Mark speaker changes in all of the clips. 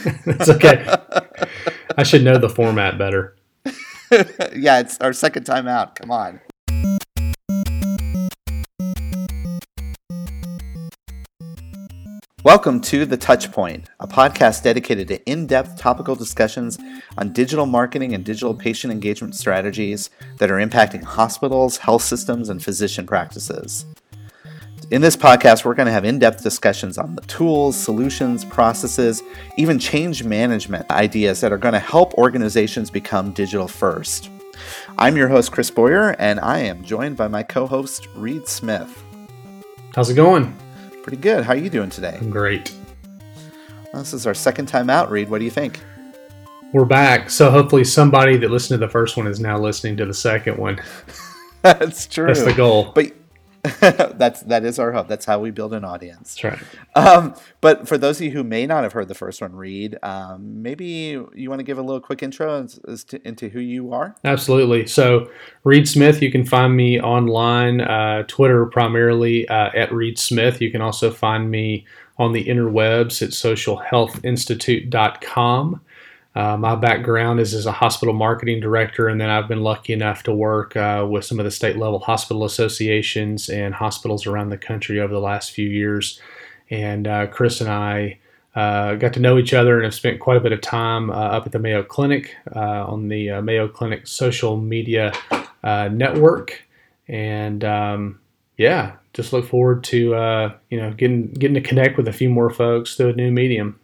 Speaker 1: it's okay. I should know the format better.
Speaker 2: yeah, it's our second time out. Come on. Welcome to The Touchpoint, a podcast dedicated to in depth topical discussions on digital marketing and digital patient engagement strategies that are impacting hospitals, health systems, and physician practices. In this podcast, we're going to have in depth discussions on the tools, solutions, processes, even change management ideas that are going to help organizations become digital first. I'm your host, Chris Boyer, and I am joined by my co host, Reed Smith.
Speaker 1: How's it going?
Speaker 2: Pretty good. How are you doing today?
Speaker 1: I'm great.
Speaker 2: Well, this is our second time out, Reed. What do you think?
Speaker 1: We're back. So hopefully somebody that listened to the first one is now listening to the second one.
Speaker 2: That's true.
Speaker 1: That's the goal.
Speaker 2: But that's that is our hope. That's how we build an audience.
Speaker 1: That's right.
Speaker 2: Um, but for those of you who may not have heard the first one, Reed, um, maybe you want to give a little quick intro as, as to, into who you are.
Speaker 1: Absolutely. So, Reed Smith, you can find me online, uh, Twitter primarily uh, at Reed Smith. You can also find me on the interwebs at socialhealthinstitute.com. Uh, my background is as a hospital marketing director, and then I've been lucky enough to work uh, with some of the state level hospital associations and hospitals around the country over the last few years. And uh, Chris and I uh, got to know each other and have spent quite a bit of time uh, up at the Mayo Clinic uh, on the Mayo Clinic social media network. And um, yeah, just look forward to you know getting getting to connect with a few more folks through a new medium.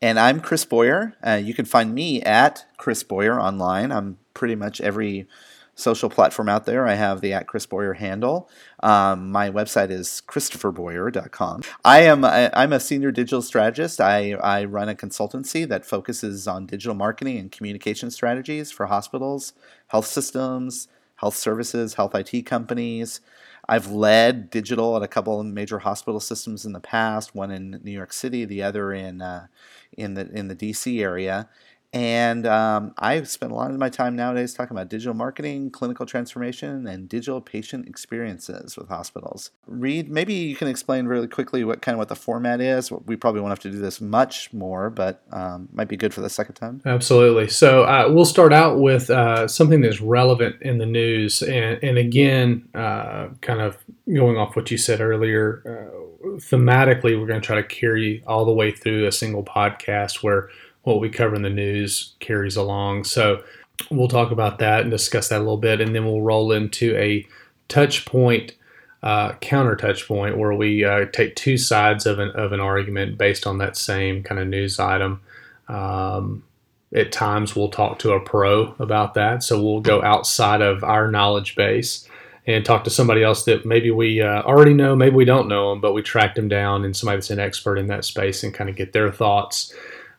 Speaker 2: And I'm Chris Boyer. Uh, you can find me at Chris Boyer online. I'm pretty much every social platform out there. I have the at Chris Boyer handle. Um, my website is christopherboyer.com. I am I, I'm a senior digital strategist. I, I run a consultancy that focuses on digital marketing and communication strategies for hospitals, health systems, health services, health IT companies. I've led digital at a couple of major hospital systems in the past, one in New York City, the other in uh, in the in the DC area. And um, I spend a lot of my time nowadays talking about digital marketing, clinical transformation, and digital patient experiences with hospitals. Reed, maybe you can explain really quickly what kind of what the format is. We probably won't have to do this much more, but um, might be good for the second time.
Speaker 1: Absolutely. So uh, we'll start out with uh, something that's relevant in the news, and, and again, uh, kind of going off what you said earlier. Uh, thematically, we're going to try to carry all the way through a single podcast where what we cover in the news carries along. So we'll talk about that and discuss that a little bit, and then we'll roll into a touch point, uh, counter touch point, where we uh, take two sides of an, of an argument based on that same kind of news item. Um, at times, we'll talk to a pro about that. So we'll go outside of our knowledge base and talk to somebody else that maybe we uh, already know, maybe we don't know them, but we tracked them down and somebody that's an expert in that space and kind of get their thoughts.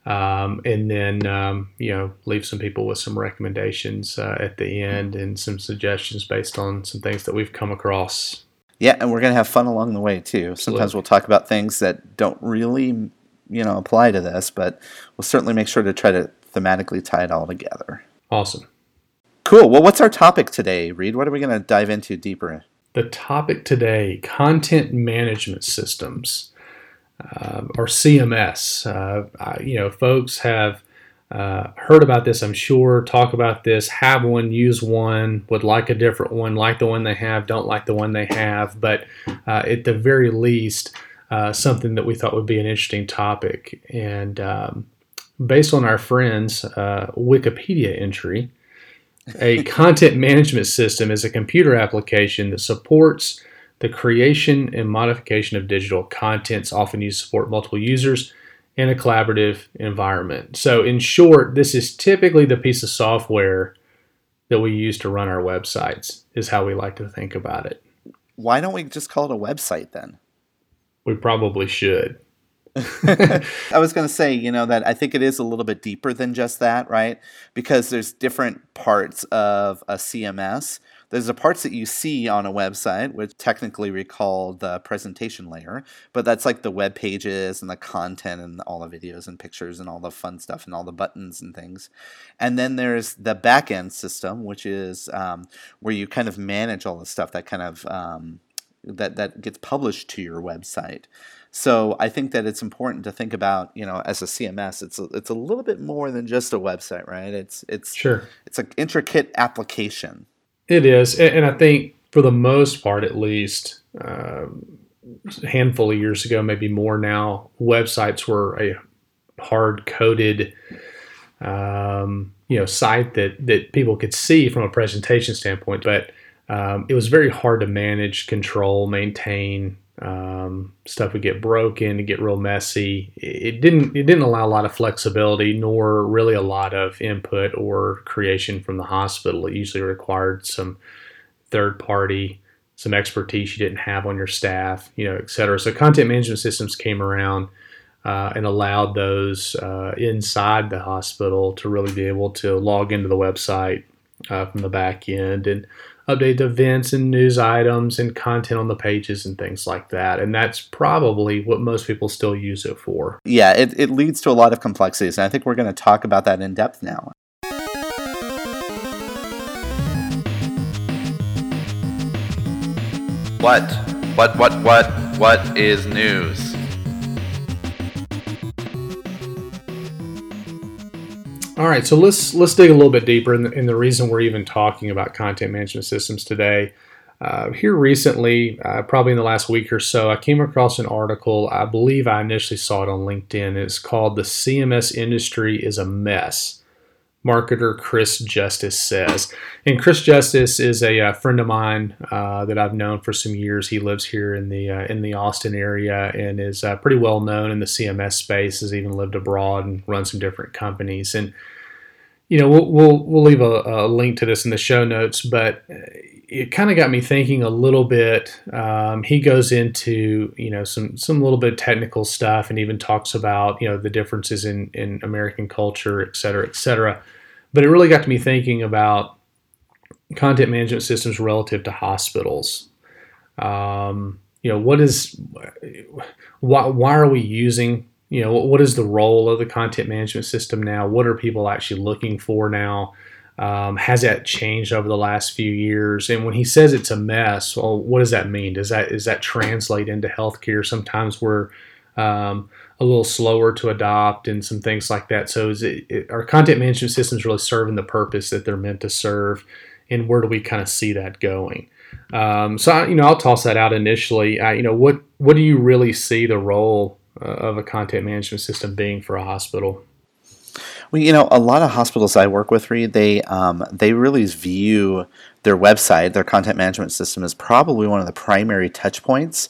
Speaker 1: Um, and then um, you know leave some people with some recommendations uh, at the end and some suggestions based on some things that we've come across.
Speaker 2: Yeah, and we're gonna have fun along the way too. Absolutely. Sometimes we'll talk about things that don't really you know apply to this, but we'll certainly make sure to try to thematically tie it all together.
Speaker 1: Awesome.
Speaker 2: Cool. Well, what's our topic today, Reed? What are we going to dive into deeper?
Speaker 1: The topic today content management systems, uh, or CMS. Uh, you know, folks have uh, heard about this, I'm sure, talk about this, have one, use one, would like a different one, like the one they have, don't like the one they have, but uh, at the very least, uh, something that we thought would be an interesting topic. And um, based on our friends' uh, Wikipedia entry, a content management system is a computer application that supports the creation and modification of digital contents, often used to support multiple users in a collaborative environment. So, in short, this is typically the piece of software that we use to run our websites, is how we like to think about it.
Speaker 2: Why don't we just call it a website then?
Speaker 1: We probably should.
Speaker 2: I was going to say, you know, that I think it is a little bit deeper than just that, right? Because there's different parts of a CMS. There's the parts that you see on a website, which technically we call the presentation layer, but that's like the web pages and the content and all the videos and pictures and all the fun stuff and all the buttons and things. And then there's the backend system, which is um, where you kind of manage all the stuff that kind of um, that that gets published to your website. So I think that it's important to think about, you know, as a CMS, it's a, it's a little bit more than just a website, right? It's it's
Speaker 1: sure
Speaker 2: it's an intricate application.
Speaker 1: It is, and I think for the most part, at least, uh, a handful of years ago, maybe more now, websites were a hard coded. Um, you know, site that that people could see from a presentation standpoint, but um, it was very hard to manage, control, maintain. Um, stuff would get broken, to get real messy. It didn't it didn't allow a lot of flexibility, nor really a lot of input or creation from the hospital. It usually required some third party, some expertise you didn't have on your staff, you know, et cetera. So content management systems came around uh, and allowed those uh, inside the hospital to really be able to log into the website uh, from the back end and update events and news items and content on the pages and things like that. And that's probably what most people still use it for.
Speaker 2: Yeah, it, it leads to a lot of complexities. And I think we're going to talk about that in depth now.
Speaker 3: What? What, what, what, what is news?
Speaker 1: All right, so let's let's dig a little bit deeper in the, in the reason we're even talking about content management systems today. Uh, here recently, uh, probably in the last week or so, I came across an article. I believe I initially saw it on LinkedIn. It's called "The CMS Industry is a Mess." Marketer Chris Justice says. And Chris Justice is a, a uh, friend of mine uh, that I've known for some years. He lives here in the uh, in the Austin area and is uh, pretty well known in the CMS space. Has even lived abroad and run some different companies. And you know, we'll we'll, we'll leave a, a link to this in the show notes, but it kind of got me thinking a little bit. Um, he goes into you know some some little bit technical stuff and even talks about you know the differences in in American culture, et cetera, et cetera. But it really got to me thinking about content management systems relative to hospitals. Um, you know, what is why why are we using you know what is the role of the content management system now? What are people actually looking for now? Um, has that changed over the last few years? And when he says it's a mess, well, what does that mean? Does that does that translate into healthcare? Sometimes we're um, a little slower to adopt and some things like that. So, is it, it, our content management systems really serving the purpose that they're meant to serve? And where do we kind of see that going? Um, so, I, you know, I'll toss that out initially. I, you know, what what do you really see the role uh, of a content management system being for a hospital?
Speaker 2: Well, you know, a lot of hospitals I work with, Reed, they um, they really view their website, their content management system, as probably one of the primary touch points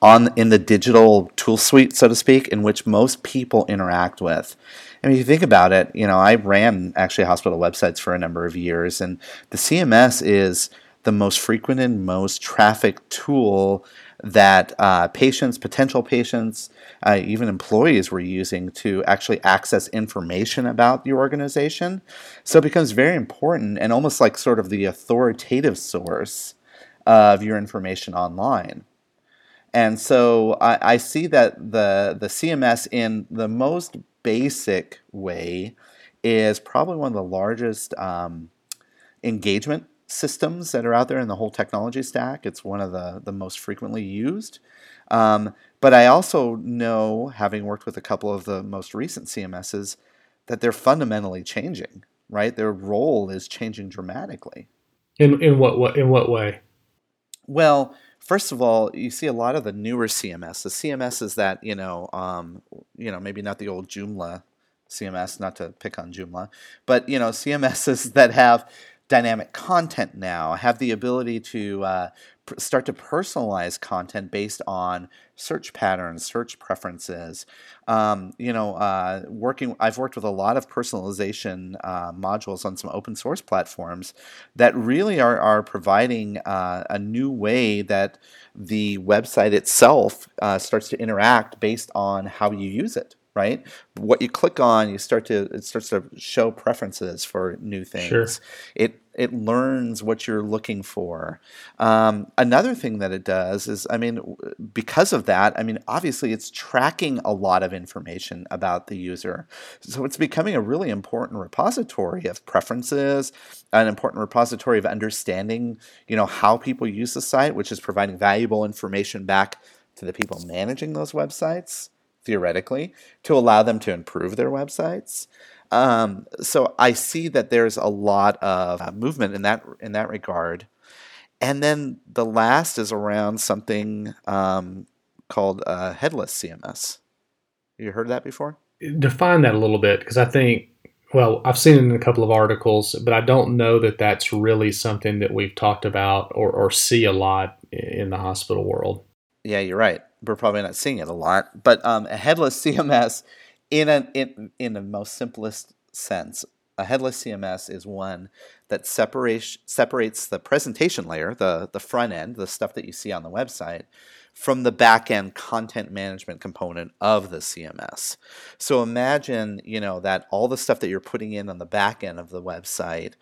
Speaker 2: on in the digital tool suite, so to speak, in which most people interact with. I mean, if you think about it, you know, I ran actually hospital websites for a number of years, and the CMS is the most frequent and most traffic tool that uh, patients, potential patients, uh, even employees were using to actually access information about your organization. So it becomes very important and almost like sort of the authoritative source of your information online. And so I, I see that the, the CMS in the most basic way is probably one of the largest um, engagement systems that are out there in the whole technology stack. It's one of the, the most frequently used. Um, but I also know, having worked with a couple of the most recent CMSs, that they're fundamentally changing, right? Their role is changing dramatically.
Speaker 1: In, in what, what in what way?
Speaker 2: Well, first of all, you see a lot of the newer CMS, the CMSs that you know, um, you know, maybe not the old Joomla CMS, not to pick on Joomla, but you know, CMSs that have dynamic content now, have the ability to uh, pr- start to personalize content based on search patterns, search preferences. Um, you know, uh, working, I've worked with a lot of personalization uh, modules on some open source platforms that really are, are providing uh, a new way that the website itself uh, starts to interact based on how you use it right? What you click on, you start to it starts to show preferences for new things. Sure. It it learns what you're looking for. Um, another thing that it does is, I mean, because of that, I mean, obviously it's tracking a lot of information about the user. So it's becoming a really important repository of preferences, an important repository of understanding, you know, how people use the site, which is providing valuable information back to the people managing those websites, theoretically, to allow them to improve their websites. Um, so I see that there's a lot of uh, movement in that in that regard. And then the last is around something um, called uh, headless CMS. You heard that before?
Speaker 1: Define that a little bit because I think, well, I've seen it in a couple of articles, but I don't know that that's really something that we've talked about or, or see a lot in the hospital world.
Speaker 2: Yeah, you're right. We're probably not seeing it a lot, but um, a headless CMS, in a in in the most simplest sense, a headless CMS is one that separates separates the presentation layer, the the front end, the stuff that you see on the website, from the back end content management component of the CMS. So imagine, you know, that all the stuff that you're putting in on the back end of the website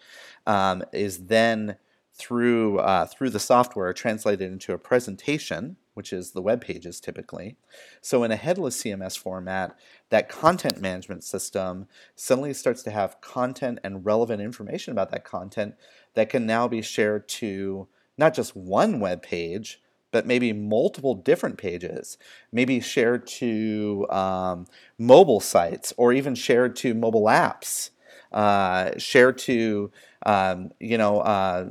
Speaker 2: um, is then through uh, through the software translated into a presentation which is the web pages typically. So in a headless CMS format, that content management system suddenly starts to have content and relevant information about that content that can now be shared to not just one web page, but maybe multiple different pages, maybe shared to um, mobile sites or even shared to mobile apps, uh, shared to um, you know uh,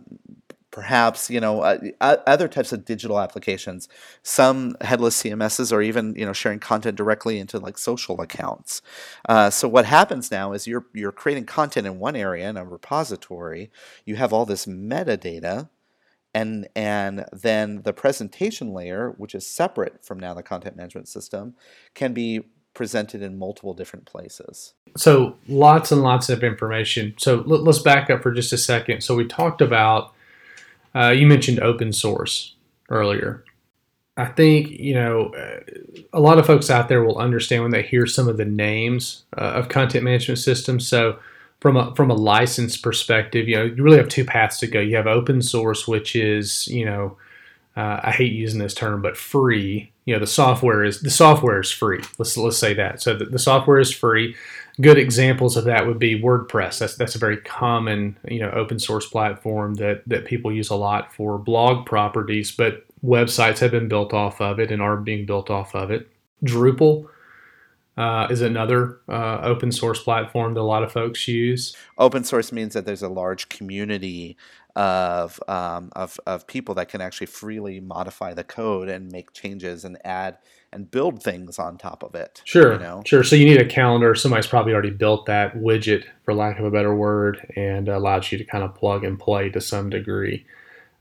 Speaker 2: perhaps you know uh, other types of digital applications. Some headless cms's are even you know sharing content directly into like social accounts. Uh, so what happens now is you're you're creating content in one area in a repository. You have all this metadata and and then the presentation layer which is separate from now the content management system can be presented in multiple different places.
Speaker 1: So lots and lots of information. So let's back up for just a second. So we talked about uh, you mentioned open source earlier. I think you know a lot of folks out there will understand when they hear some of the names uh, of content management systems. So from a from a license perspective, you know you really have two paths to go. You have open source, which is you know uh, I hate using this term, but free. You know the software is the software is free. Let's let's say that. So the, the software is free good examples of that would be WordPress. That's that's a very common you know open source platform that that people use a lot for blog properties, but websites have been built off of it and are being built off of it. Drupal uh, is another uh, open source platform that a lot of folks use.
Speaker 2: Open source means that there's a large community of, um, of, of people that can actually freely modify the code and make changes and add and build things on top of it.
Speaker 1: Sure, you know? sure. So you need a calendar. Somebody's probably already built that widget, for lack of a better word, and allows you to kind of plug and play to some degree.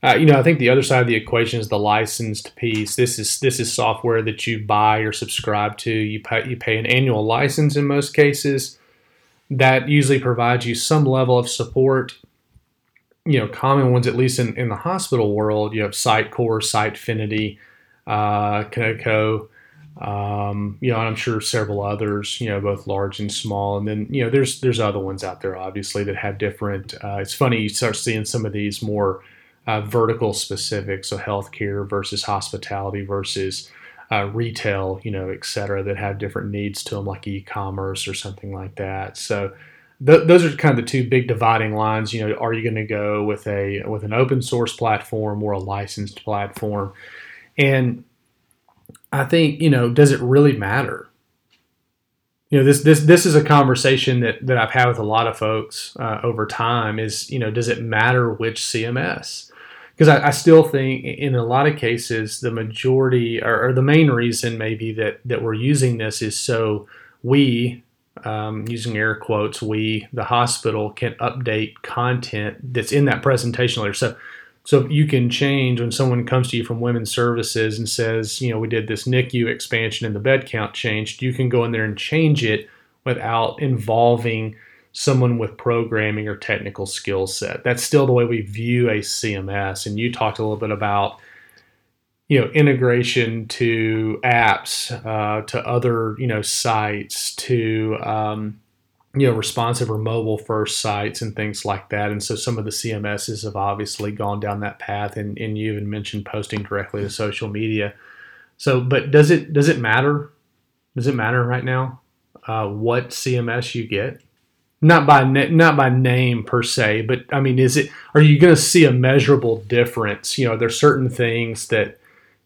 Speaker 1: Uh, you know, I think the other side of the equation is the licensed piece. This is this is software that you buy or subscribe to. You pay you pay an annual license in most cases. That usually provides you some level of support. You know, common ones, at least in, in the hospital world, you have Sitecore, Sitefinity, uh, um, you know, and I'm sure several others, you know, both large and small. And then, you know, there's there's other ones out there, obviously, that have different. Uh, it's funny you start seeing some of these more uh, vertical specific, so healthcare versus hospitality versus uh, retail, you know, et cetera, that have different needs to them, like e-commerce or something like that. So th- those are kind of the two big dividing lines. You know, are you going to go with a with an open source platform or a licensed platform? And I think you know, does it really matter? You know, this this this is a conversation that that I've had with a lot of folks uh, over time. Is you know, does it matter which CMS? Because I, I, still think in a lot of cases the majority or, or, the main reason maybe that that we're using this is so we um, using air quotes we the hospital can update content that's in that presentation layer. So so you can change when someone comes to you from women's services and says, you know, we did this NICU expansion and the bed count changed, you can go in there and change it without involving someone with programming or technical skill set. That's still the way we view a CMS. And you talked a little bit about, you know, integration to apps, uh, to other, you know, sites, to um, you know responsive or mobile first sites and things like that. And so some of the cms's have obviously gone down that path and, and you even mentioned posting directly to social media. So but does it does it matter? Does it matter right now uh, what cms you get? Not by not by name per se but i mean is it are you going to see a measurable difference? You know there's certain things that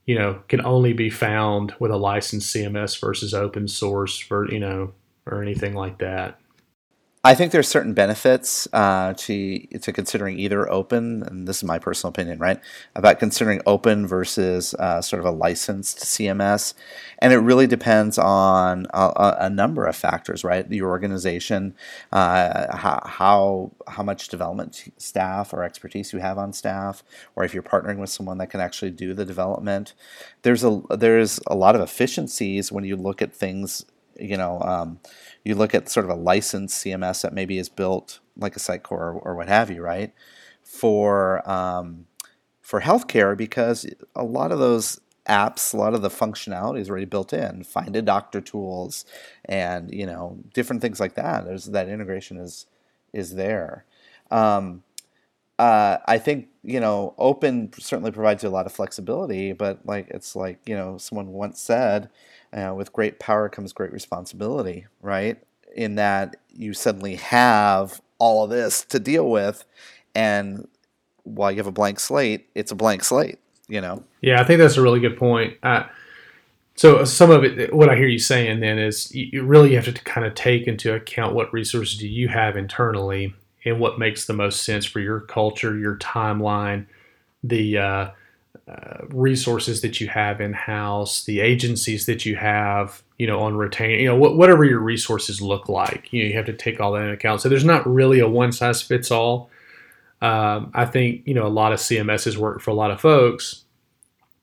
Speaker 1: you know, can only be found with a licensed CMS versus open source for, you know, or anything like that.
Speaker 2: I think there's certain benefits uh, to to considering either open, and this is my personal opinion, right? About considering open versus uh, sort of a licensed CMS, and it really depends on a, a number of factors, right? Your organization, uh, how, how much development staff or expertise you have on staff, or if you're partnering with someone that can actually do the development. There's a there's a lot of efficiencies when you look at things, you know. Um, you look at sort of a licensed CMS that maybe is built like a Sitecore or, or what have you, right? For um, for healthcare, because a lot of those apps, a lot of the functionality is already built in. Find a doctor tools, and you know different things like that. There's that integration is is there. Um, uh, I think you know open certainly provides you a lot of flexibility, but like it's like you know someone once said, uh, with great power comes great responsibility, right? In that you suddenly have all of this to deal with, and while you have a blank slate, it's a blank slate, you know?
Speaker 1: Yeah, I think that's a really good point. Uh, so some of it, what I hear you saying then is you really have to kind of take into account what resources do you have internally and what makes the most sense for your culture, your timeline, the uh, uh, resources that you have in house, the agencies that you have, you know, on retain, you know, wh- whatever your resources look like, you know, you have to take all that into account. So there's not really a one size fits all. Um, I think you know a lot of CMSs work for a lot of folks,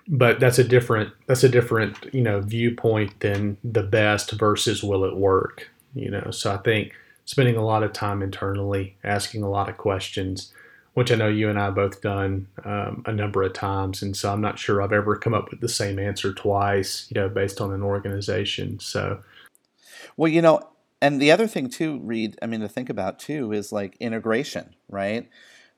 Speaker 1: but that's a different that's a different you know viewpoint than the best versus will it work. You know, so I think spending a lot of time internally, asking a lot of questions, which I know you and I both done um, a number of times, and so I'm not sure I've ever come up with the same answer twice, you know, based on an organization. So,
Speaker 2: well, you know, and the other thing too, Reed, I mean, to think about too is like integration, right?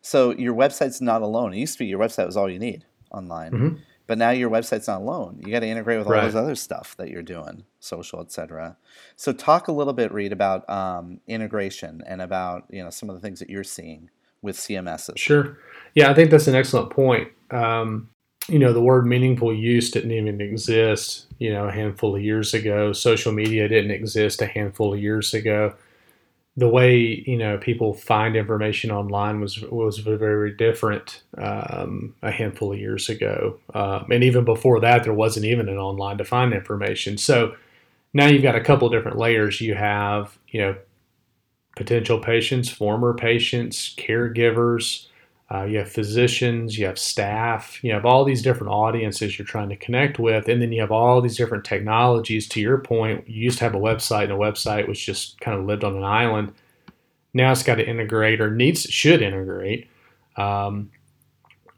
Speaker 2: So your website's not alone. It used to be your website was all you need online. Mm-hmm. But now your website's not alone. You got to integrate with all right. this other stuff that you're doing, social, etc. So talk a little bit, Reed, about um, integration and about you know some of the things that you're seeing with CMSs.
Speaker 1: Sure. Yeah, I think that's an excellent point. Um, you know, the word meaningful use didn't even exist. You know, a handful of years ago. Social media didn't exist a handful of years ago the way you know people find information online was was very different um, a handful of years ago, um, and even before that, there wasn't even an online to find information. So now you've got a couple of different layers. You have you know potential patients, former patients, caregivers, uh, you have physicians, you have staff, you have all these different audiences you're trying to connect with, and then you have all these different technologies. To your point, you used to have a website, and a website was just kind of lived on an island. Now it's got to integrate, or needs should integrate, um,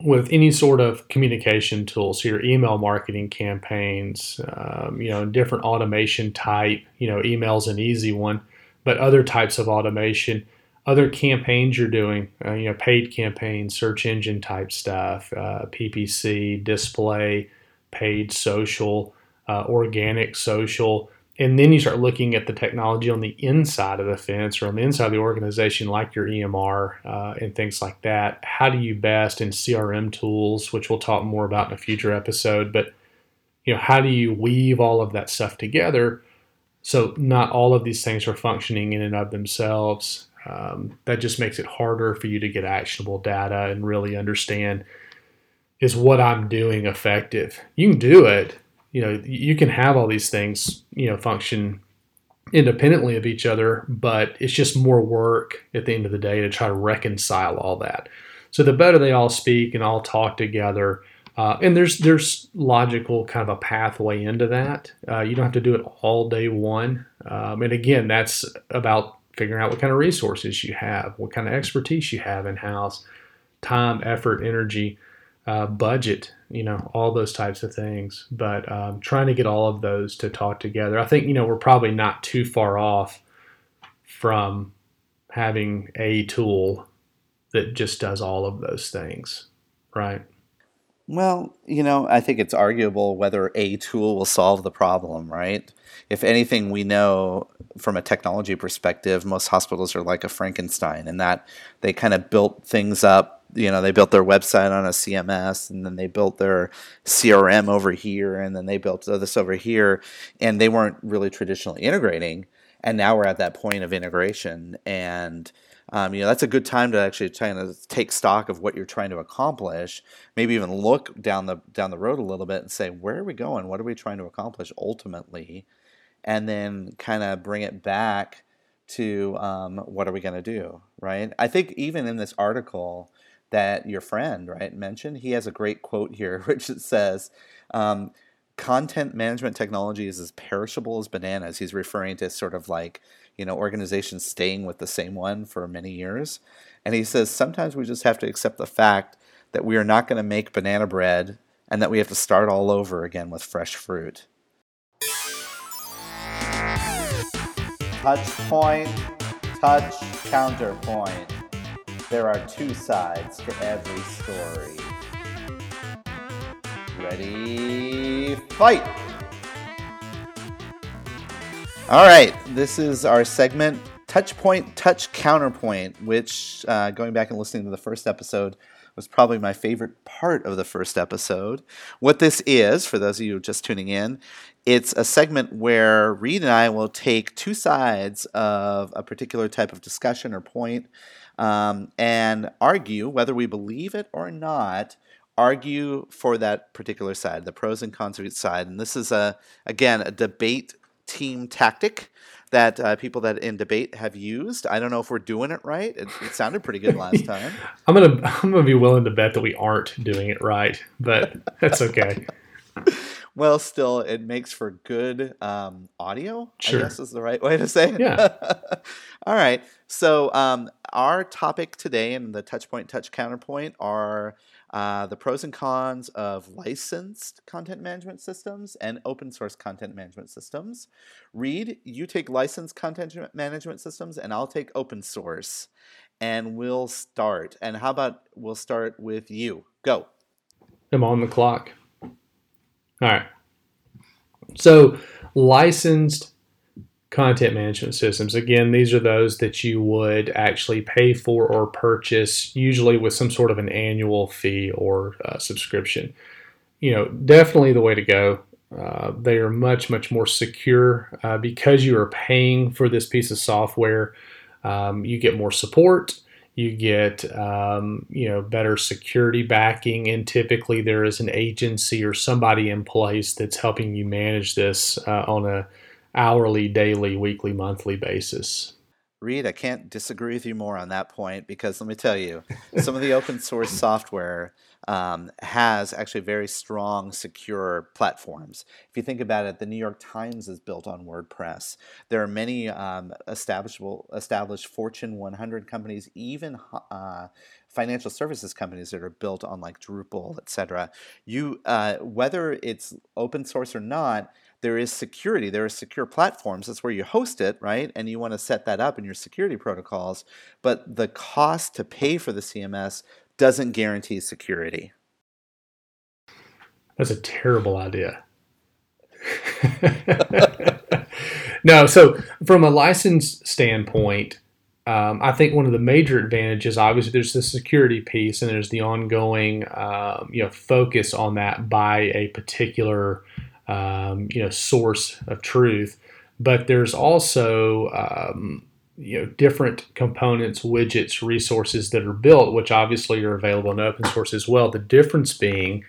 Speaker 1: with any sort of communication tools. So your email marketing campaigns, um, you know, different automation type. You know, email's an easy one, but other types of automation other campaigns you're doing, uh, you know, paid campaigns, search engine type stuff, uh, PPC, display, paid social, uh, organic social. And then you start looking at the technology on the inside of the fence or on the inside of the organization, like your EMR uh, and things like that. How do you best in CRM tools, which we'll talk more about in a future episode, but you know, how do you weave all of that stuff together so not all of these things are functioning in and of themselves um, that just makes it harder for you to get actionable data and really understand is what I'm doing effective. You can do it. You know, you can have all these things, you know, function independently of each other, but it's just more work at the end of the day to try to reconcile all that. So the better they all speak and all talk together, uh, and there's there's logical kind of a pathway into that. Uh, you don't have to do it all day one. Um, and again, that's about figuring out what kind of resources you have, what kind of expertise you have in house, time, effort, energy, uh, budget, you know, all those types of things. But um, trying to get all of those to talk together. I think, you know, we're probably not too far off from having a tool that just does all of those things, right?
Speaker 2: Well, you know, I think it's arguable whether a tool will solve the problem, right? If anything, we know from a technology perspective, most hospitals are like a Frankenstein in that they kind of built things up you know they built their website on a CMS and then they built their CRM over here and then they built this over here and they weren't really traditionally integrating and now we're at that point of integration and um, you know that's a good time to actually try to take stock of what you're trying to accomplish maybe even look down the down the road a little bit and say where are we going? What are we trying to accomplish ultimately and then kind of bring it back to um, what are we going to do right? I think even in this article that your friend right mentioned he has a great quote here which says um, content management technology is as perishable as bananas. He's referring to sort of like you know organizations staying with the same one for many years. And he says sometimes we just have to accept the fact that we are not going to make banana bread and that we have to start all over again with fresh fruit touch point touch counterpoint. There are two sides to every story. Ready? Fight! All right, this is our segment Touch Point, Touch Counterpoint, which, uh, going back and listening to the first episode, was probably my favorite part of the first episode. What this is, for those of you just tuning in, it's a segment where Reed and I will take two sides of a particular type of discussion or point, um, and argue whether we believe it or not argue for that particular side, the pros and cons of each side. And this is a again a debate team tactic that uh, people that in debate have used. I don't know if we're doing it right. It, it sounded pretty good last time.
Speaker 1: I'm gonna I'm gonna be willing to bet that we aren't doing it right, but that's okay.
Speaker 2: well, still, it makes for good um, audio.
Speaker 1: Sure.
Speaker 2: I guess is the right way to say it.
Speaker 1: Yeah.
Speaker 2: All right. So um, our topic today and the touch point, touch counterpoint are uh, the pros and cons of licensed content management systems and open source content management systems. Reed, you take licensed content management systems, and I'll take open source. And we'll start. And how about we'll start with you? Go.
Speaker 1: I'm on the clock. All right. So, licensed content management systems. Again, these are those that you would actually pay for or purchase, usually with some sort of an annual fee or uh, subscription. You know, definitely the way to go. Uh, they are much, much more secure uh, because you are paying for this piece of software. Um, you get more support. You get, um, you know, better security backing, and typically there is an agency or somebody in place that's helping you manage this uh, on a hourly, daily, weekly, monthly basis.
Speaker 2: Reed, I can't disagree with you more on that point because let me tell you, some of the open source software um, has actually very strong, secure platforms. If you think about it, the New York Times is built on WordPress. There are many um, established Fortune 100 companies, even uh, financial services companies that are built on like Drupal, etc. You, uh, whether it's open source or not, there is security. There are secure platforms. That's where you host it, right? And you want to set that up in your security protocols. But the cost to pay for the CMS doesn't guarantee security.
Speaker 1: That's a terrible idea. no, so from a license standpoint, um, I think one of the major advantages, obviously, there's the security piece, and there's the ongoing, um, you know, focus on that by a particular um, you know source of truth. But there's also um, you know different components, widgets, resources that are built, which obviously are available in open source as well. The difference being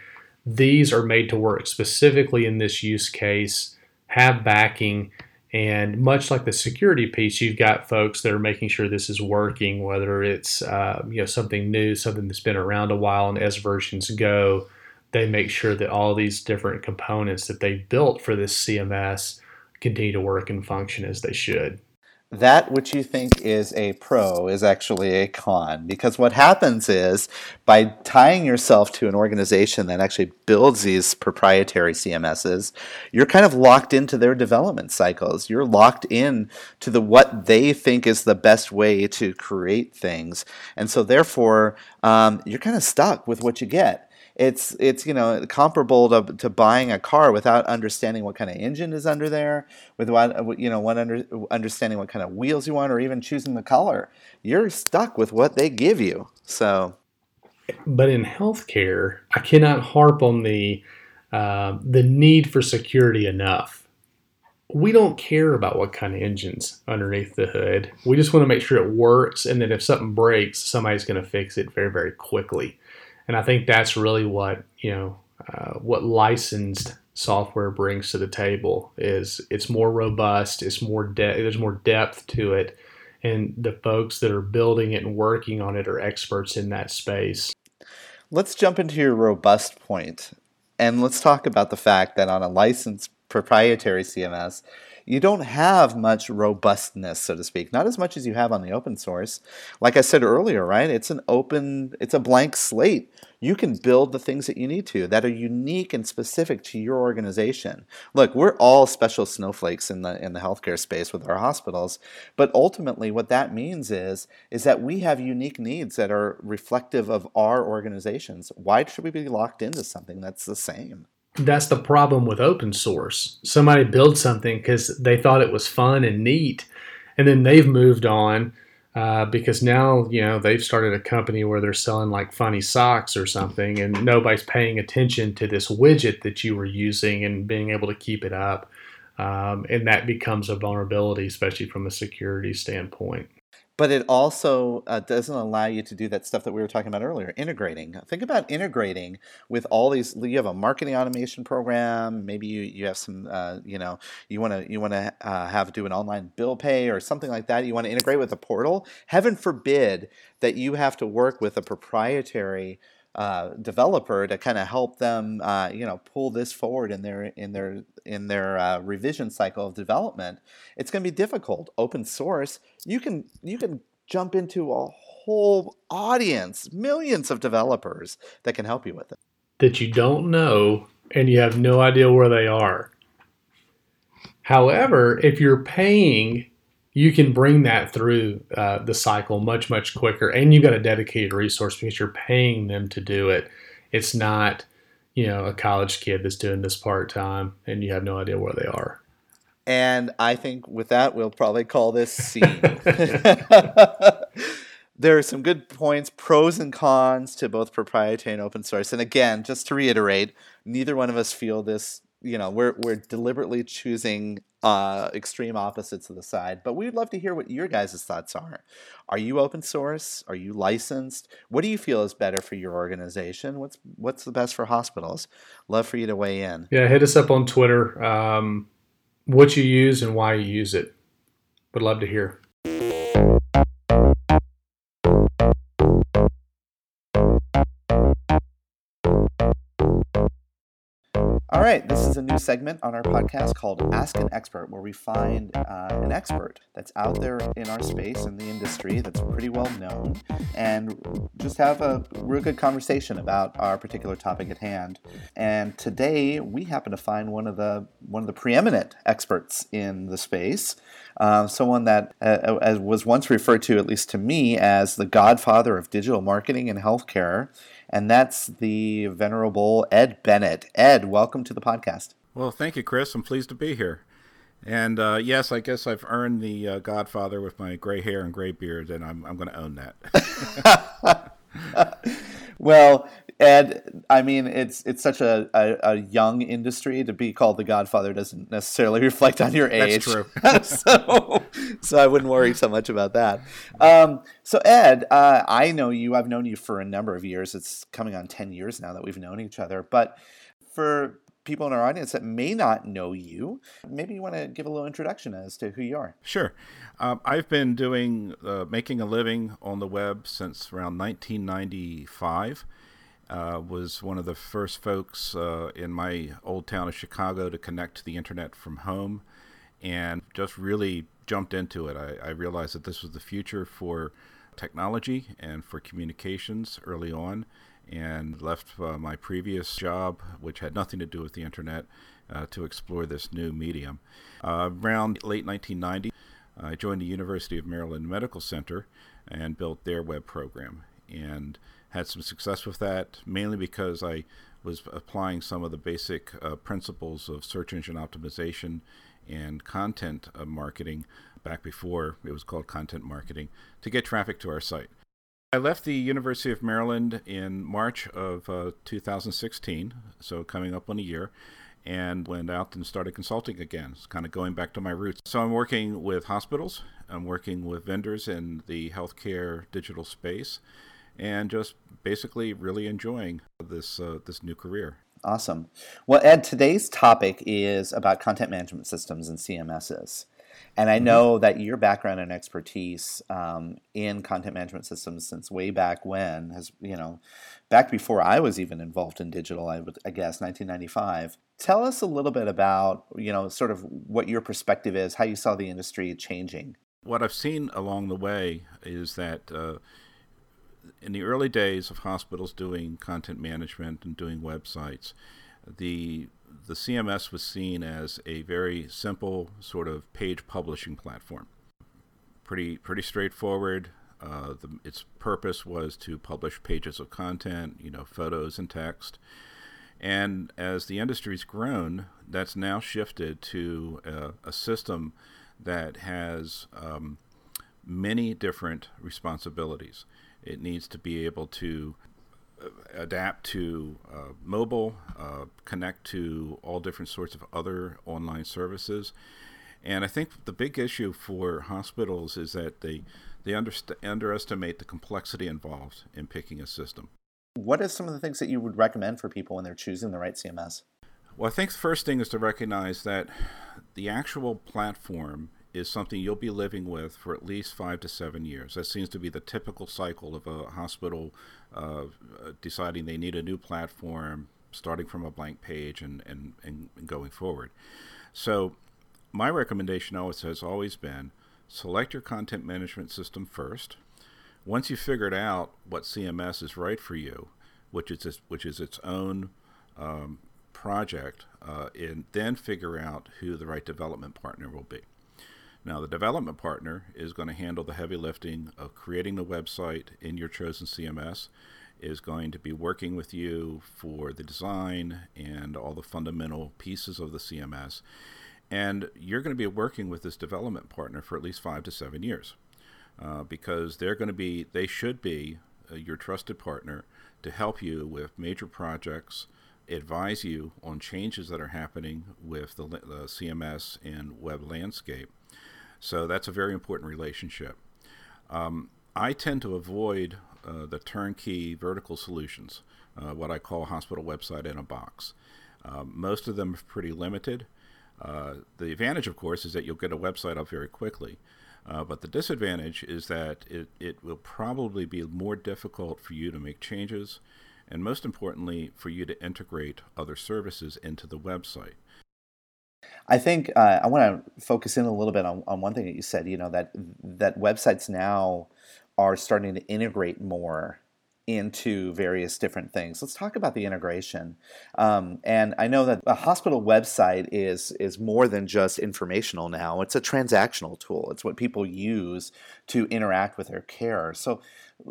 Speaker 1: these are made to work specifically in this use case, have backing, and much like the security piece, you've got folks that are making sure this is working, whether it's uh, you know something new, something that's been around a while, and as versions go, they make sure that all these different components that they built for this CMS continue to work and function as they should.
Speaker 2: That which you think is a pro is actually a con because what happens is by tying yourself to an organization that actually builds these proprietary CMSs, you're kind of locked into their development cycles. You're locked in to the what they think is the best way to create things, and so therefore um, you're kind of stuck with what you get it's it's you know comparable to, to buying a car without understanding what kind of engine is under there, with what you know what under, understanding what kind of wheels you want, or even choosing the color. You're stuck with what they give you. So,
Speaker 1: But in healthcare, I cannot harp on the uh, the need for security enough. We don't care about what kind of engines underneath the hood. We just want to make sure it works, and then if something breaks, somebody's going to fix it very, very quickly. And I think that's really what you know uh, what licensed software brings to the table is it's more robust, it's more de- there's more depth to it, and the folks that are building it and working on it are experts in that space.
Speaker 2: Let's jump into your robust point, and let's talk about the fact that on a licensed proprietary CMS, you don't have much robustness, so to speak, not as much as you have on the open source. Like I said earlier, right? It's an open, it's a blank slate. You can build the things that you need to that are unique and specific to your organization. Look, we're all special snowflakes in the in the healthcare space with our hospitals, but ultimately what that means is is that we have unique needs that are reflective of our organizations. Why should we be locked into something that's the same?
Speaker 1: That's the problem with open source. Somebody built something because they thought it was fun and neat, and then they've moved on uh, because now you know they've started a company where they're selling like funny socks or something, and nobody's paying attention to this widget that you were using and being able to keep it up, um, and that becomes a vulnerability, especially from a security standpoint
Speaker 2: but it also uh, doesn't allow you to do that stuff that we were talking about earlier integrating. Think about integrating with all these you have a marketing automation program maybe you, you have some uh, you know you want to you want to uh, have do an online bill pay or something like that you want to integrate with a portal. Heaven forbid that you have to work with a proprietary uh, developer to kind of help them, uh, you know, pull this forward in their in their in their uh, revision cycle of development. It's going to be difficult. Open source, you can you can jump into a whole audience, millions of developers that can help you with it.
Speaker 1: That you don't know and you have no idea where they are. However, if you're paying you can bring that through uh, the cycle much much quicker and you've got a dedicated resource because you're paying them to do it. It's not you know a college kid that's doing this part-time and you have no idea where they are.
Speaker 2: And i think with that we'll probably call this scene. There are some good points pros and cons to both proprietary and open source. And again just to reiterate neither one of us feel this you know we're we're deliberately choosing uh, extreme opposites of the side but we'd love to hear what your guys' thoughts are. Are you open source? Are you licensed? What do you feel is better for your organization? What's what's the best for hospitals? Love for you to weigh in.
Speaker 1: Yeah hit us up on twitter um, what you use and why you use it. Would love to hear
Speaker 2: All right, this is a new segment on our podcast called Ask an Expert, where we find uh, an expert that's out there in our space in the industry that's pretty well known, and just have a real good conversation about our particular topic at hand. And today we happen to find one of the one of the preeminent experts in the space, uh, someone that uh, was once referred to, at least to me, as the godfather of digital marketing and healthcare and that's the venerable Ed Bennett. Ed, welcome to the podcast.
Speaker 4: Well, thank you, Chris. I'm pleased to be here. And uh, yes, I guess I've earned the uh, Godfather with my gray hair and gray beard, and I'm, I'm going to own
Speaker 2: that. well, Ed, I mean, it's it's such a, a, a, young industry to be called the Godfather doesn't necessarily reflect on your age.
Speaker 4: That's
Speaker 2: true. so, so I wouldn't worry so much about that. Um, so Ed, uh, I know you. I've known you for a number of years. It's coming on ten years now that we've known each other. But for people in our audience that may not know you, maybe you want to give a little introduction as to who you are.
Speaker 4: Sure. Um, I've been doing uh, making a living on the web since around 1995. Uh, was one of the first folks uh, in my old town of Chicago to connect to the internet from home and just really jumped into it. I, I realized that this was the future for technology and for communications early on and left uh, my previous job, which had nothing to do with the internet, uh, to explore this new medium. Uh, around late 1990, I joined the University of Maryland Medical Center and built their web program. And had some success with that, mainly because I was applying some of the basic uh, principles of search engine optimization and content uh, marketing back before it was called content marketing to get traffic to our site. I left the University of Maryland in March of uh, 2016, so coming up on a year, and went out and started consulting again. It's kind of going back to my roots. So I'm working with hospitals, I'm working with vendors in the healthcare digital space, and just basically really enjoying this uh, this new career.
Speaker 2: Awesome. Well, Ed, today's topic is about content management systems and CMSs. And I mm-hmm. know that your background and expertise um, in content management systems since way back when has, you know, back before I was even involved in digital, I would, I guess, 1995. Tell us a little bit about, you know, sort of what your perspective is, how you saw the industry changing.
Speaker 4: What I've seen along the way is that uh, in the early days of hospitals doing content management and doing websites, the the CMS was seen as a very simple sort of page publishing platform. Pretty pretty straightforward. Uh, the, its purpose was to publish pages of content, you know, photos and text. And as the industry's grown, that's now shifted to a, a system that has um, many different responsibilities. It needs to be able to uh, adapt to uh, mobile, uh, connect to all different sorts of other online services. And I think the big issue for hospitals is that they they underst- underestimate the complexity involved in picking a system.
Speaker 2: What are some of the things that you would recommend for people when they're choosing the right CMS?
Speaker 4: Well, I think the first thing is to recognize that the actual platform is something you'll be living with for at least five to seven years. That seems to be the typical cycle of a hospital uh, deciding they need a new platform, starting from a blank page and, and, and going forward. So, my recommendation always has always been select your content management system first. Once you've figured out what CMS is right for you, which is its, which is its own um, project, uh, and then figure out who the right development partner will be. Now, the development partner is going to handle the heavy lifting of creating the website in your chosen CMS, is going to be working with you for the design and all the fundamental pieces of the CMS. And you're going to be working with this development partner for at least five to seven years uh, because they're going to be, they should be uh, your trusted partner to help you with major projects, advise you on changes that are happening with the, the CMS and web landscape so that's a very important relationship. Um, I tend to avoid uh, the turnkey vertical solutions, uh, what I call hospital website in a box. Um, most of them are pretty limited. Uh, the advantage, of course, is that you'll get a website up very quickly. Uh, but the disadvantage is that it, it will probably be more difficult for you to make changes, and most importantly, for you to integrate other services into the website.
Speaker 2: I think uh, I want to focus in a little bit on, on one thing that you said. You know that that websites now are starting to integrate more into various different things. Let's talk about the integration. Um, and I know that a hospital website is is more than just informational now. It's a transactional tool. It's what people use to interact with their care. So,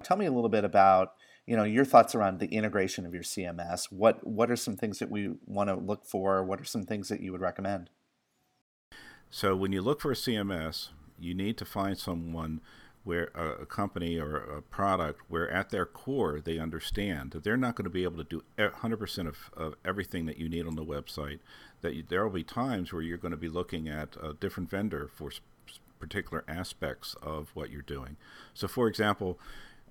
Speaker 2: tell me a little bit about you know your thoughts around the integration of your CMS. What what are some things that we want to look for? What are some things that you would recommend?
Speaker 4: So when you look for a CMS, you need to find someone where a, company or a product where at their core they understand that they're not going to be able to do 100% of, of everything that you need on the website that you, there will be times where you're going to be looking at a different vendor for particular aspects of what you're doing. So for example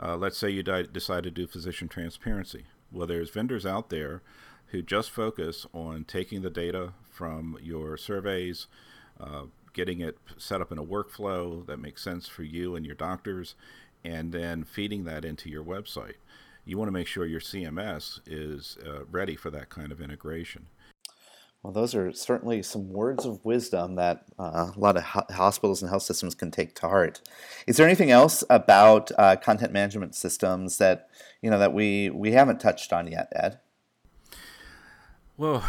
Speaker 4: uh, let's say you di- decide to do physician transparency. Well there's vendors out there who just focus on taking the data from your surveys uh, getting it set up in a workflow that makes sense for you and your doctors, and then feeding that into your website. You want to make sure your CMS is uh, ready for that kind of integration.
Speaker 2: Well, those are certainly some words of wisdom that uh, a lot of ho- hospitals and health systems can take to heart. Is there anything else about uh, content management systems that you know that we we haven't touched on yet, Ed?
Speaker 4: Well,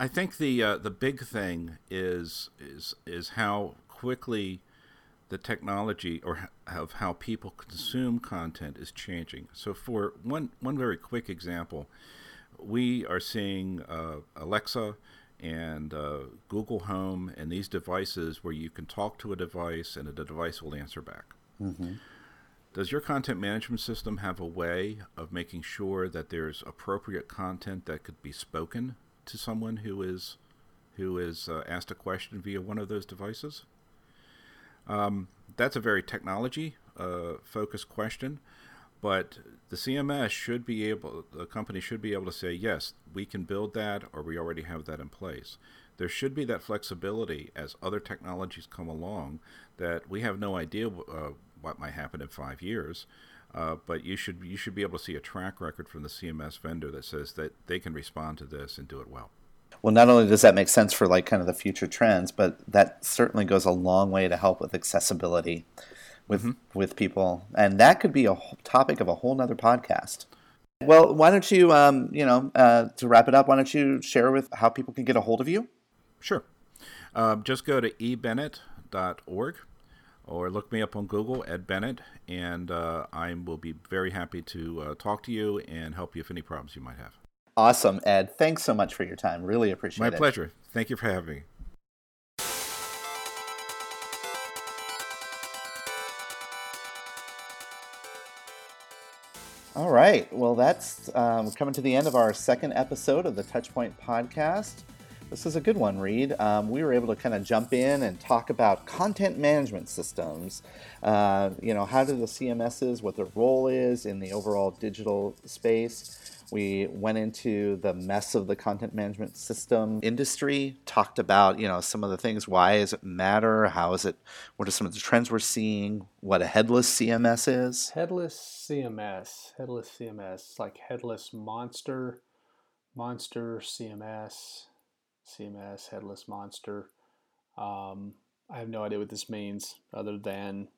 Speaker 4: I think the uh, the big thing is is is how quickly the technology or of how people consume content is changing. So for one one very quick example, we are seeing uh, Alexa and uh, Google Home and these devices where you can talk to a device and the device will answer back. Mm-hmm. Does your content management system have a way of making sure that there's appropriate content that could be spoken to someone who is who is uh, asked a question via one of those devices? Um, that's a very technology uh, focused question, but the CMS should be able, the company should be able to say, yes, we can build that, or we already have that in place. There should be that flexibility as other technologies come along that we have no idea uh, what might happen in five years. Uh, but you should you should be able to see a track record from the CMS vendor that says that they can respond to this and do it well.
Speaker 2: Well, not only does that make sense for like kind of the future trends, but that certainly goes a long way to help with accessibility with mm-hmm. with people, and that could be a topic of a whole nother podcast. Well, why don't you, um, you know, uh, to wrap it up, why don't you share with how people can get a hold of you?
Speaker 4: Sure. Uh, just go to ebennett.org or look me up on Google, Ed Bennett, and uh, I will be very happy to uh, talk to you and help you with any problems you might have.
Speaker 2: Awesome, Ed. Thanks so much for your time. Really appreciate
Speaker 4: My
Speaker 2: it.
Speaker 4: My pleasure. Thank you for having me.
Speaker 2: All right. Well, that's um, coming to the end of our second episode of the Touchpoint podcast. This is a good one, Reed. Um, we were able to kind of jump in and talk about content management systems. Uh, you know, how do the CMSs, what their role is in the overall digital space. We went into the mess of the content management system industry, talked about, you know, some of the things. Why does it matter? How is it? What are some of the trends we're seeing? What a headless CMS is?
Speaker 1: Headless CMS. Headless CMS. Like headless monster, monster CMS CMS, headless monster. Um, I have no idea what this means other than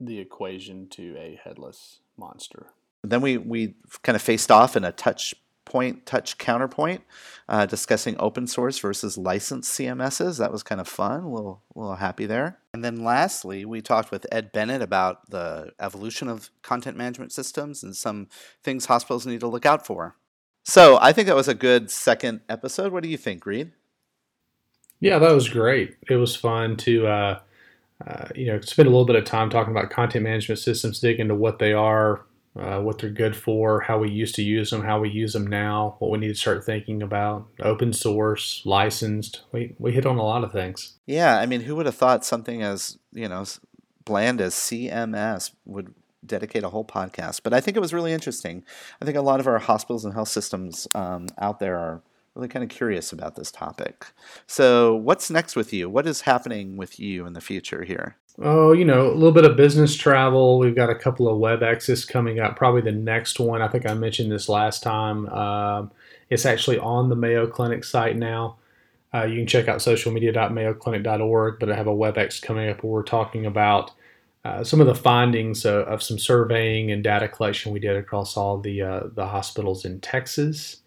Speaker 1: the equation to a headless monster.
Speaker 2: Then we, we kind of faced off in a touch point, touch counterpoint, uh, discussing open source versus licensed CMSs. That was kind of fun, a little, a little happy there. And then lastly, we talked with Ed Bennett about the evolution of content management systems and some things hospitals need to look out for. So I think that was a good second episode. What do you think, Reed?
Speaker 1: Yeah, that was great. It was fun to, uh, uh, you know, spend a little bit of time talking about content management systems, dig into what they are, uh, what they're good for, how we used to use them, how we use them now, what we need to start thinking about. Open source, licensed. We we hit on a lot of things.
Speaker 2: Yeah, I mean, who would have thought something as you know bland as CMS would dedicate a whole podcast. But I think it was really interesting. I think a lot of our hospitals and health systems um, out there are really kind of curious about this topic. So, what's next with you? What is happening with you in the future here?
Speaker 1: Oh, you know, a little bit of business travel. We've got a couple of WebExes coming up. Probably the next one. I think I mentioned this last time. Um, it's actually on the Mayo Clinic site now. Uh, you can check out socialmedia.mayoclinic.org, but I have a WebEx coming up where we're talking about uh, some of the findings of, of, some surveying and data collection we did across all the uh, the hospitals in Texas,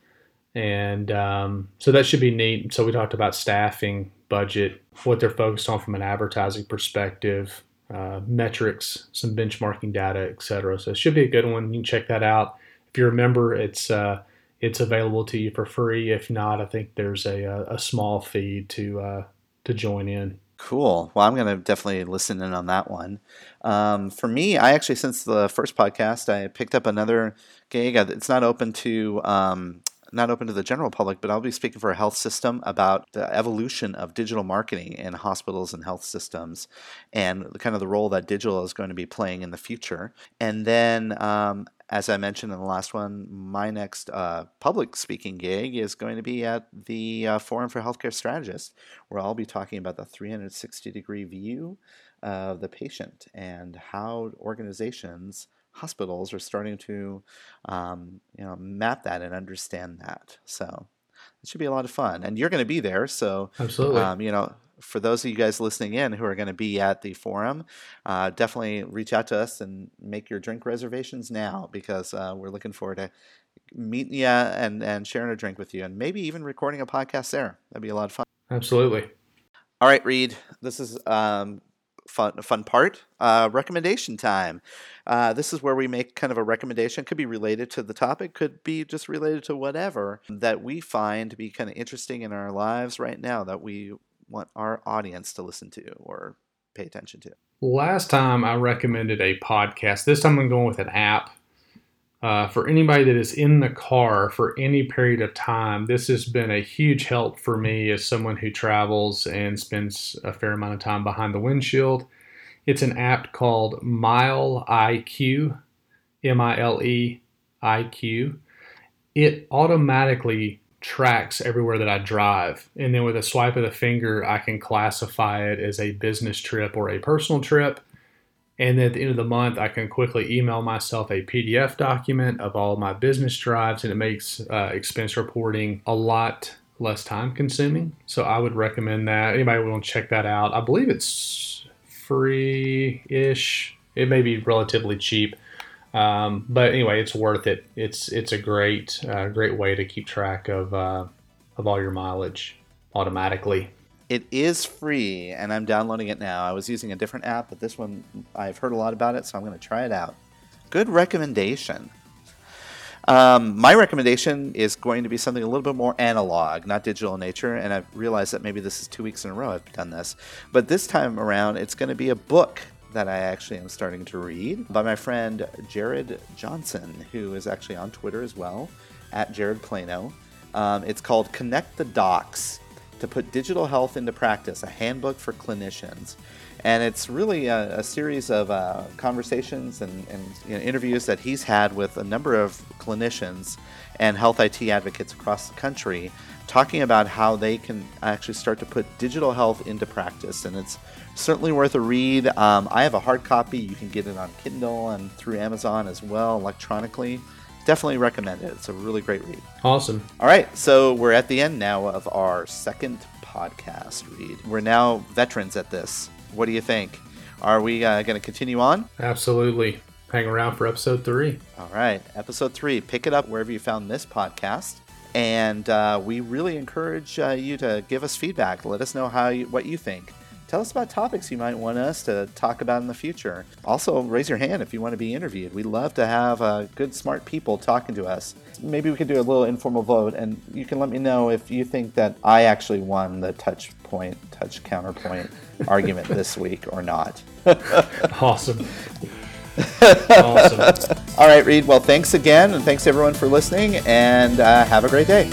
Speaker 1: and um, so that should be neat. So we talked about staffing, budget, what they're focused on from an advertising perspective, uh, metrics, some benchmarking data, etc. So it should be a good one. You can check that out. If you remember, it's uh, it's available to you for free. If not, I think there's a, a small fee to uh, to join in.
Speaker 2: Cool. Well, I'm going to definitely listen in on that one. Um, for me, I actually, since the first podcast, I picked up another gig. It's not open to um, not open to the general public, but I'll be speaking for a health system about the evolution of digital marketing in hospitals and health systems, and kind of the role that digital is going to be playing in the future. And then um, as I mentioned in the last one, my next uh, public speaking gig is going to be at the uh, Forum for Healthcare Strategists, where I'll be talking about the 360 degree view of the patient and how organizations, hospitals are starting to um, you know, map that and understand that. So it should be a lot of fun. And you're going to be there. So,
Speaker 1: absolutely.
Speaker 2: Um, you know, for those of you guys listening in who are going to be at the forum, uh, definitely reach out to us and make your drink reservations now because uh, we're looking forward to meeting you and, and sharing a drink with you and maybe even recording a podcast there. That'd be a lot of fun.
Speaker 1: Absolutely.
Speaker 2: All right, Reed, this is um, fun fun part. Uh, recommendation time. Uh, this is where we make kind of a recommendation. Could be related to the topic. Could be just related to whatever that we find to be kind of interesting in our lives right now that we want our audience to listen to or pay attention to.
Speaker 1: Last time I recommended a podcast. This time I'm going with an app. Uh, for anybody that is in the car for any period of time, this has been a huge help for me as someone who travels and spends a fair amount of time behind the windshield. It's an app called Mile IQ, M I L E I Q. It automatically tracks everywhere that I drive. And then with a swipe of the finger, I can classify it as a business trip or a personal trip. And at the end of the month, I can quickly email myself a PDF document of all my business drives, and it makes uh, expense reporting a lot less time consuming. So I would recommend that. Anybody want to check that out? I believe it's free ish. It may be relatively cheap. Um, but anyway, it's worth it. It's it's a great uh, great way to keep track of uh, of all your mileage automatically.
Speaker 2: It is free, and I'm downloading it now. I was using a different app, but this one I've heard a lot about it, so I'm going to try it out. Good recommendation. Um, my recommendation is going to be something a little bit more analog, not digital in nature. And I've realized that maybe this is two weeks in a row I've done this. But this time around, it's going to be a book that I actually am starting to read by my friend Jared Johnson, who is actually on Twitter as well, at Jared Plano. Um, it's called Connect the Docs to Put Digital Health into Practice, a handbook for clinicians. And it's really a, a series of uh, conversations and, and you know, interviews that he's had with a number of clinicians and health IT advocates across the country talking about how they can actually start to put digital health into practice. And it's certainly worth a Reed. Um, I have a hard copy. You can get it on Kindle and through Amazon as well, electronically. Definitely recommend it. It's a really great read.
Speaker 1: Awesome.
Speaker 2: All right, so we're at the end now of our second podcast read. We're now veterans at this. What do you think? Are we uh, going to continue on?
Speaker 1: Absolutely. Hang around for episode three.
Speaker 2: All right, episode three. Pick it up wherever you found this podcast. And uh, we really encourage uh, you to give us feedback. Let us know how you, what you think. Tell us about topics you might want us to talk about in the future. Also, raise your hand if you want to be interviewed. We love to have uh, good, smart people talking to us. Maybe we could do a little informal vote, and you can let me know if you think that I actually won the touch point, touch counterpoint argument this week or not.
Speaker 1: awesome. awesome.
Speaker 2: All right, Reed. Well, thanks again, and thanks everyone for listening, and uh, have a great day.